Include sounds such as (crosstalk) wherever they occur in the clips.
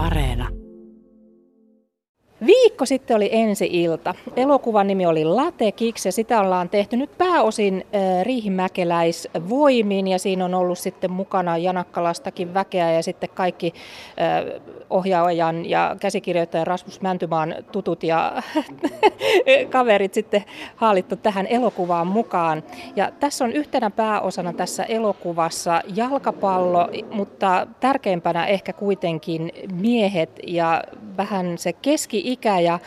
Areena. Viikko sitten oli ensi ilta. Elokuvan nimi oli Latekiksi ja sitä ollaan tehty nyt pääosin riihimäkeläisvoimin ja siinä on ollut sitten mukana Janakkalastakin väkeä ja sitten kaikki ohjaajan ja käsikirjoittajan Rasmus Mäntymaan tutut ja (laughs) kaverit sitten haalittu tähän elokuvaan mukaan. Ja tässä on yhtenä pääosana tässä elokuvassa jalkapallo, mutta tärkeimpänä ehkä kuitenkin miehet ja vähän se keski-ikä ja,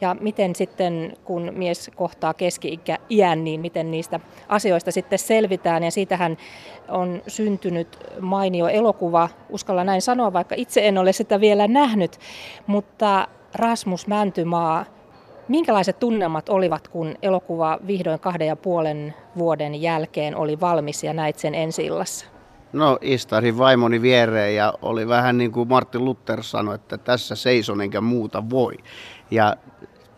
ja miten sitten, kun mies kohtaa keski-iän, niin miten niistä asioista sitten selvitään. Ja siitähän on syntynyt mainio elokuva, uskalla näin sanoa, vaikka itse en ole sitä vielä nähnyt, mutta Rasmus Mäntymaa, Minkälaiset tunnelmat olivat, kun elokuva vihdoin kahden ja puolen vuoden jälkeen oli valmis ja näit sen ensi illassa? No istasin vaimoni viereen ja oli vähän niin kuin Martin Luther sanoi, että tässä seison enkä muuta voi. Ja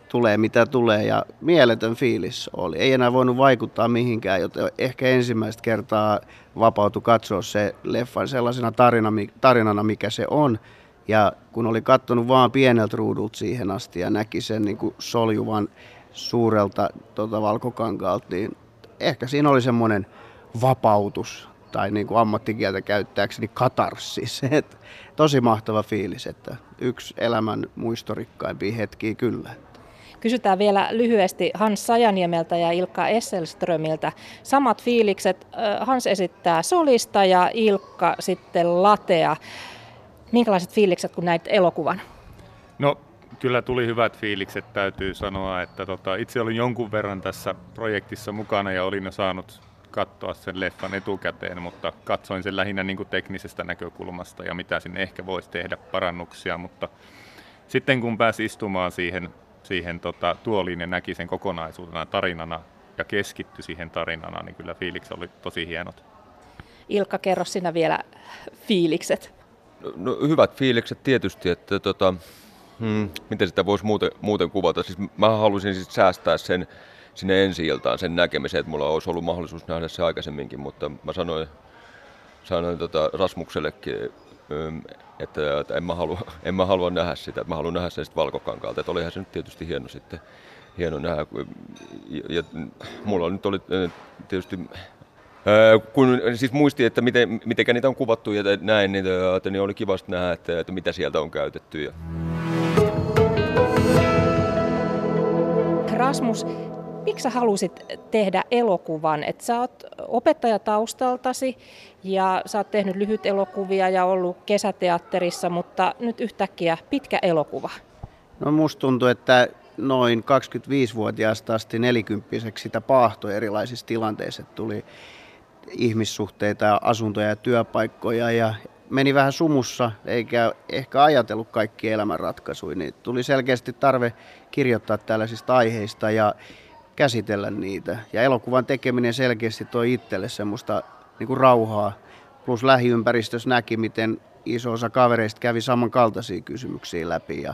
tulee mitä tulee ja mieletön fiilis oli. Ei enää voinut vaikuttaa mihinkään, joten ehkä ensimmäistä kertaa vapautui katsoa se leffan sellaisena tarina, tarinana, mikä se on. Ja kun oli katsonut vaan pieneltä ruudulta siihen asti ja näki sen niin kuin soljuvan suurelta tota, valkokankaalta, niin ehkä siinä oli semmoinen vapautus tai niin kuin ammattikieltä käyttääkseni katarssis. (laughs) Et tosi mahtava fiilis, että yksi elämän muistorikkaimpia hetkiä kyllä. Kysytään vielä lyhyesti Hans Sajaniemeltä ja Ilkka Esselströmiltä. Samat fiilikset. Hans esittää solista ja Ilkka sitten latea. Minkälaiset fiilikset, kun näit elokuvan? No kyllä tuli hyvät fiilikset, täytyy sanoa, että tota, itse olin jonkun verran tässä projektissa mukana ja olin jo saanut katsoa sen leffan etukäteen, mutta katsoin sen lähinnä niin kuin teknisestä näkökulmasta ja mitä sinne ehkä voisi tehdä parannuksia, mutta sitten kun pääsi istumaan siihen, siihen tota, tuoliin ja näki sen kokonaisuutena tarinana ja keskittyi siihen tarinana, niin kyllä fiilikset oli tosi hienot. Ilkka, kerro sinä vielä fiilikset. No, no hyvät fiilikset tietysti, että tota, hmm, miten sitä voisi muuten, muuten kuvata. Siis mä halusin siis säästää sen sinne ensi iltaan sen näkemiseen, että mulla olisi ollut mahdollisuus nähdä se aikaisemminkin, mutta mä sanoin, sanoin tota Rasmuksellekin, että, että en, mä halua, en mä halua nähdä sitä, että mä haluan nähdä sen sitten valkokankaalta. Että olihan se nyt tietysti hieno sitten, hieno nähdä. Ja, ja mulla nyt oli tietysti kun siis muisti, että miten, miten niitä on kuvattu ja näin, niin, että, niin oli kivasti nähdä, että, että mitä sieltä on käytetty. Ja... Rasmus, miksi sä halusit tehdä elokuvan? Et sä oot opettaja taustaltasi ja sä oot tehnyt lyhyt elokuvia ja ollut kesäteatterissa, mutta nyt yhtäkkiä pitkä elokuva. No musta tuntuu, että noin 25-vuotiaasta asti nelikymppiseksi sitä paahtoi erilaisissa tilanteissa. Tuli ihmissuhteita, asuntoja ja työpaikkoja ja meni vähän sumussa eikä ehkä ajatellut kaikki elämänratkaisuja, niin tuli selkeästi tarve kirjoittaa tällaisista aiheista ja käsitellä niitä. Ja elokuvan tekeminen selkeästi toi itselle semmoista niin kuin rauhaa. Plus lähiympäristössä näki, miten iso osa kavereista kävi samankaltaisia kysymyksiä läpi. Ja,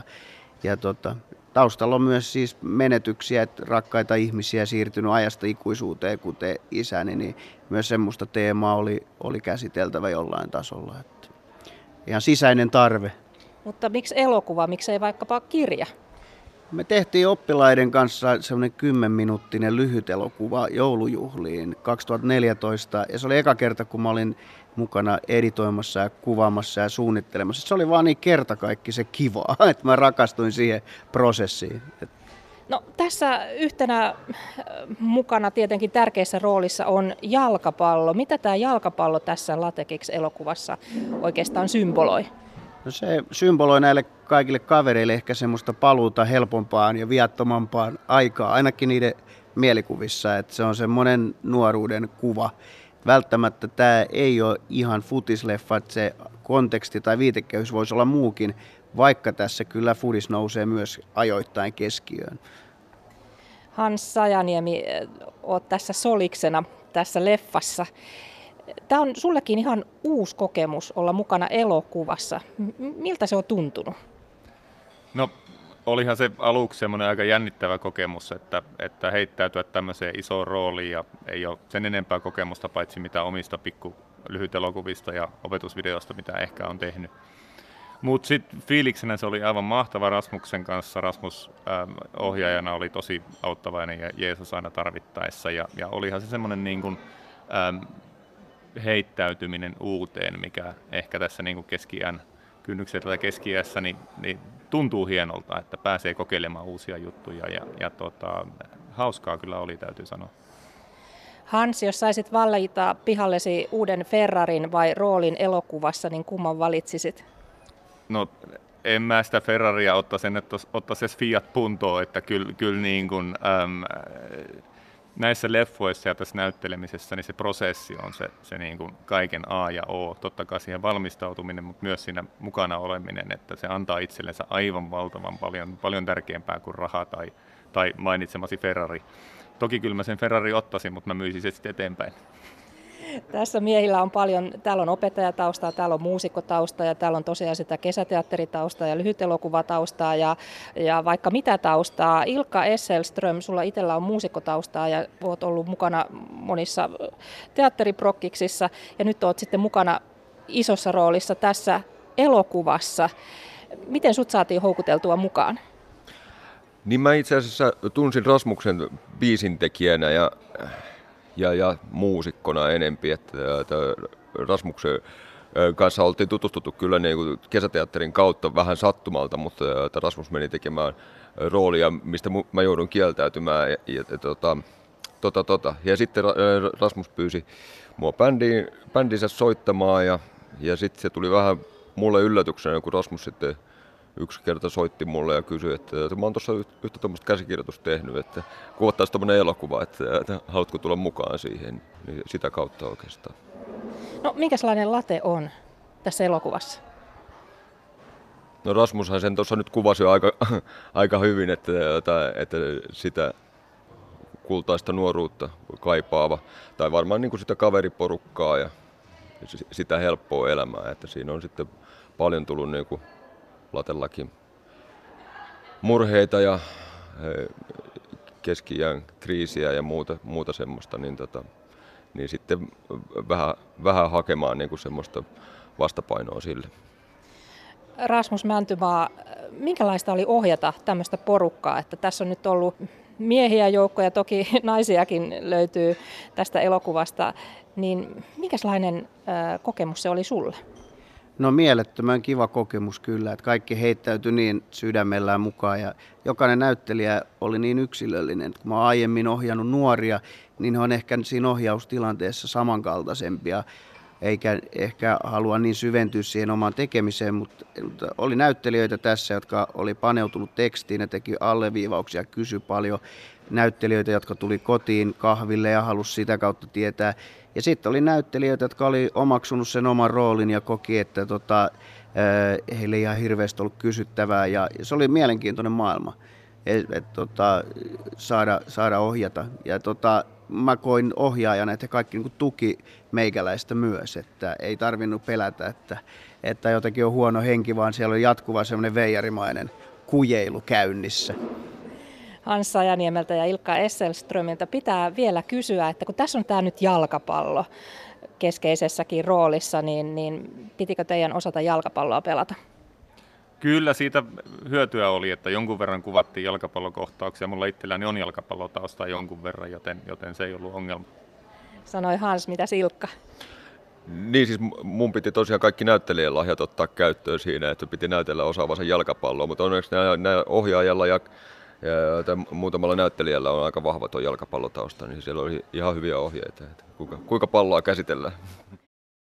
ja tota, taustalla on myös siis menetyksiä, että rakkaita ihmisiä siirtynyt ajasta ikuisuuteen, kuten isäni, niin myös semmoista teemaa oli, oli käsiteltävä jollain tasolla. Että ihan sisäinen tarve. Mutta miksi elokuva, miksei vaikkapa kirja? Me tehtiin oppilaiden kanssa semmoinen 10-minuuttinen lyhyt elokuva joulujuhliin 2014 ja se oli eka kerta, kun mä olin mukana editoimassa ja kuvaamassa ja suunnittelemassa. Se oli vaan niin kerta kaikki se kivaa, (laughs) että mä rakastuin siihen prosessiin. No, tässä yhtenä äh, mukana tietenkin tärkeässä roolissa on jalkapallo. Mitä tämä jalkapallo tässä Latekix-elokuvassa oikeastaan symboloi? No se symboloi näille kaikille kavereille ehkä semmoista paluuta helpompaan ja viattomampaan aikaa, ainakin niiden mielikuvissa, että se on semmoinen nuoruuden kuva. Välttämättä tämä ei ole ihan futisleffa, että se konteksti tai viitekehys voisi olla muukin, vaikka tässä kyllä fudis nousee myös ajoittain keskiöön. Hans Sajaniemi, olet tässä soliksena tässä leffassa. Tämä on sullekin ihan uusi kokemus olla mukana elokuvassa. Miltä se on tuntunut? No olihan se aluksi semmoinen aika jännittävä kokemus, että, että heittäytyä tämmöiseen isoon rooliin ja ei ole sen enempää kokemusta paitsi mitä omista pikku lyhytelokuvista ja opetusvideosta, mitä ehkä on tehnyt. Mutta sitten fiiliksenä se oli aivan mahtava Rasmuksen kanssa. Rasmus ähm, ohjaajana oli tosi auttavainen ja Jeesus aina tarvittaessa. Ja, ja olihan se semmoinen niin kuin, ähm, heittäytyminen uuteen, mikä ehkä tässä niin keski-iän kynnyksellä tai keski niin, niin tuntuu hienolta, että pääsee kokeilemaan uusia juttuja ja, ja tota, hauskaa kyllä oli, täytyy sanoa. Hans, jos saisit valita pihallesi uuden Ferrarin vai roolin elokuvassa, niin kumman valitsisit? No en mä sitä Ferraria ottaisi, että ottaisi Fiat Puntoa, että kyllä, kyllä niin kuin, äm, näissä leffoissa ja tässä näyttelemisessä niin se prosessi on se, se niin kuin kaiken A ja O. Totta kai siihen valmistautuminen, mutta myös siinä mukana oleminen, että se antaa itsellensä aivan valtavan paljon, paljon tärkeämpää kuin raha tai, tai mainitsemasi Ferrari. Toki kyllä mä sen Ferrari ottaisin, mutta mä myisin se sitten eteenpäin. Tässä miehillä on paljon, täällä on opettajataustaa, täällä on muusikkotaustaa ja täällä on tosiaan sitä kesäteatteritaustaa ja lyhytelokuvataustaa ja, ja vaikka mitä taustaa. Ilkka Esselström, sulla itsellä on muusikkotaustaa ja oot ollut mukana monissa teatteriprokkiksissa ja nyt oot sitten mukana isossa roolissa tässä elokuvassa. Miten sut saatiin houkuteltua mukaan? Niin mä itse asiassa tunsin Rasmuksen biisintekijänä ja ja, ja muusikkona enempi. Että, Rasmuksen kanssa oltiin tutustuttu kyllä niin kuin kesäteatterin kautta vähän sattumalta, mutta Rasmus meni tekemään roolia, mistä mä joudun kieltäytymään. Ja, ja, tota, tota, tota. ja sitten Rasmus pyysi mua bändiin, bändinsä soittamaan ja, ja sitten se tuli vähän mulle yllätyksenä, kun Rasmus sitten yksi kerta soitti mulle ja kysyi, että, että mä oon tuossa yhtä tuommoista käsikirjoitusta tehnyt, että kuvattaisiin tuommoinen elokuva, että, että haluatko tulla mukaan siihen, niin sitä kautta oikeastaan. No minkälainen late on tässä elokuvassa? No Rasmushan sen tuossa nyt kuvasi jo aika, aika hyvin, että, että, että sitä kultaista nuoruutta kaipaava, tai varmaan niin kuin sitä kaveriporukkaa ja sitä helppoa elämää, että siinä on sitten paljon tullut niin kuin latellakin murheita ja keski kriisiä ja muuta, muuta semmoista, niin, tota, niin sitten vähän, vähän hakemaan niin kuin semmoista vastapainoa sille. Rasmus Mäntymaa, minkälaista oli ohjata tämmöistä porukkaa, että tässä on nyt ollut miehiä joukkoja, toki naisiakin löytyy tästä elokuvasta, niin minkälainen kokemus se oli sulle? No mielettömän kiva kokemus kyllä, että kaikki heittäytyi niin sydämellään mukaan ja jokainen näyttelijä oli niin yksilöllinen. Kun mä oon aiemmin ohjannut nuoria, niin he on ehkä siinä ohjaustilanteessa samankaltaisempia, eikä ehkä halua niin syventyä siihen omaan tekemiseen, mutta, mutta oli näyttelijöitä tässä, jotka oli paneutunut tekstiin ja teki alleviivauksia, kysy paljon näyttelijöitä, jotka tuli kotiin kahville ja halusi sitä kautta tietää. Ja sitten oli näyttelijöitä, jotka oli omaksunut sen oman roolin ja koki, että tota, heille ei ihan hirveästi ollut kysyttävää. Ja, ja se oli mielenkiintoinen maailma et, et, tota, saada, saada ohjata. Ja tota, mä koin ohjaajana, että kaikki niin tuki meikäläistä myös, että ei tarvinnut pelätä, että, että jotenkin on huono henki, vaan siellä on jatkuva semmoinen veijarimainen kujeilu käynnissä. Hans Sajaniemeltä ja Ilkka Esselströmiltä pitää vielä kysyä, että kun tässä on tämä nyt jalkapallo keskeisessäkin roolissa, niin, niin pitikö teidän osata jalkapalloa pelata? Kyllä siitä hyötyä oli, että jonkun verran kuvattiin jalkapallokohtauksia. Mulla itselläni on jalkapallotausta jonkun verran, joten, joten se ei ollut ongelma. Sanoi Hans, mitä Silkka? Niin siis mun piti tosiaan kaikki näyttelijän lahjat ottaa käyttöön siinä, että piti näytellä osaavansa jalkapalloa, mutta onneksi nämä ohjaajalla ja ja muutamalla näyttelijällä on aika vahva tuo jalkapallotausta, niin siellä oli ihan hyviä ohjeita, että kuinka, kuinka palloa käsitellään.